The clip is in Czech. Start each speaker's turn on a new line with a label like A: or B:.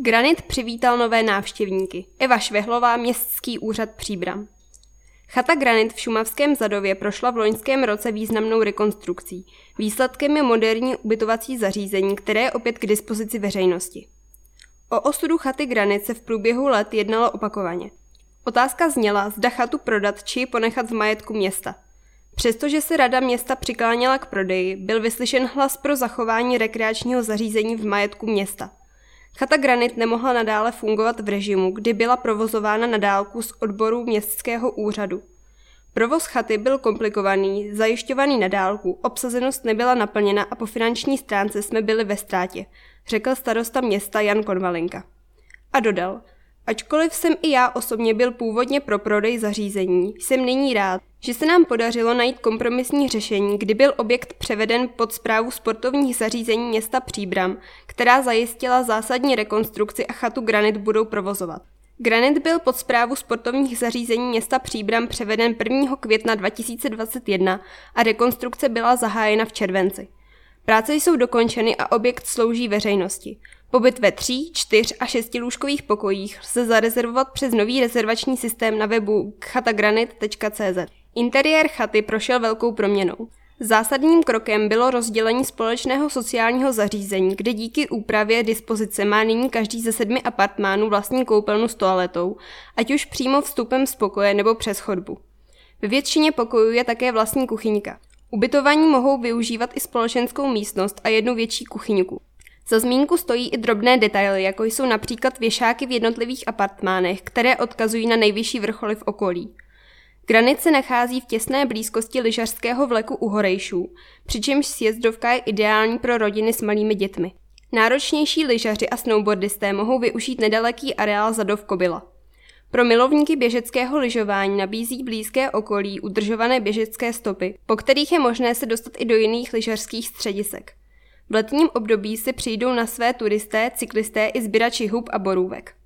A: Granit přivítal nové návštěvníky. Eva Švehlová, Městský úřad Příbram. Chata Granit v Šumavském Zadově prošla v loňském roce významnou rekonstrukcí. Výsledkem je moderní ubytovací zařízení, které je opět k dispozici veřejnosti. O osudu chaty Granit se v průběhu let jednalo opakovaně. Otázka zněla, zda chatu prodat či ponechat v majetku města. Přestože se rada města přikláněla k prodeji, byl vyslyšen hlas pro zachování rekreačního zařízení v majetku města. Chata Granit nemohla nadále fungovat v režimu, kdy byla provozována na dálku z odboru městského úřadu. Provoz chaty byl komplikovaný, zajišťovaný na dálku, obsazenost nebyla naplněna a po finanční stránce jsme byli ve ztrátě, řekl starosta města Jan Konvalinka. A dodal, ačkoliv jsem i já osobně byl původně pro prodej zařízení, jsem nyní rád, že se nám podařilo najít kompromisní řešení, kdy byl objekt převeden pod zprávu sportovních zařízení města Příbram, která zajistila zásadní rekonstrukci a chatu Granit budou provozovat. Granit byl pod zprávu sportovních zařízení města Příbram převeden 1. května 2021 a rekonstrukce byla zahájena v červenci. Práce jsou dokončeny a objekt slouží veřejnosti. Pobyt ve tří, čtyř a šesti lůžkových pokojích lze zarezervovat přes nový rezervační systém na webu chatagranit.cz. Interiér chaty prošel velkou proměnou. Zásadním krokem bylo rozdělení společného sociálního zařízení, kde díky úpravě dispozice má nyní každý ze sedmi apartmánů vlastní koupelnu s toaletou, ať už přímo vstupem z pokoje nebo přes chodbu. Ve většině pokojů je také vlastní kuchyňka. Ubytovaní mohou využívat i společenskou místnost a jednu větší kuchyňku. Za zmínku stojí i drobné detaily, jako jsou například věšáky v jednotlivých apartmánech, které odkazují na nejvyšší vrcholy v okolí. Granit se nachází v těsné blízkosti lyžařského vleku u Horejšů, přičemž sjezdovka je ideální pro rodiny s malými dětmi. Náročnější lyžaři a snowboardisté mohou využít nedaleký areál Zadov Kobila. Pro milovníky běžeckého lyžování nabízí blízké okolí udržované běžecké stopy, po kterých je možné se dostat i do jiných lyžařských středisek. V letním období si přijdou na své turisté, cyklisté i sběrači hub a borůvek.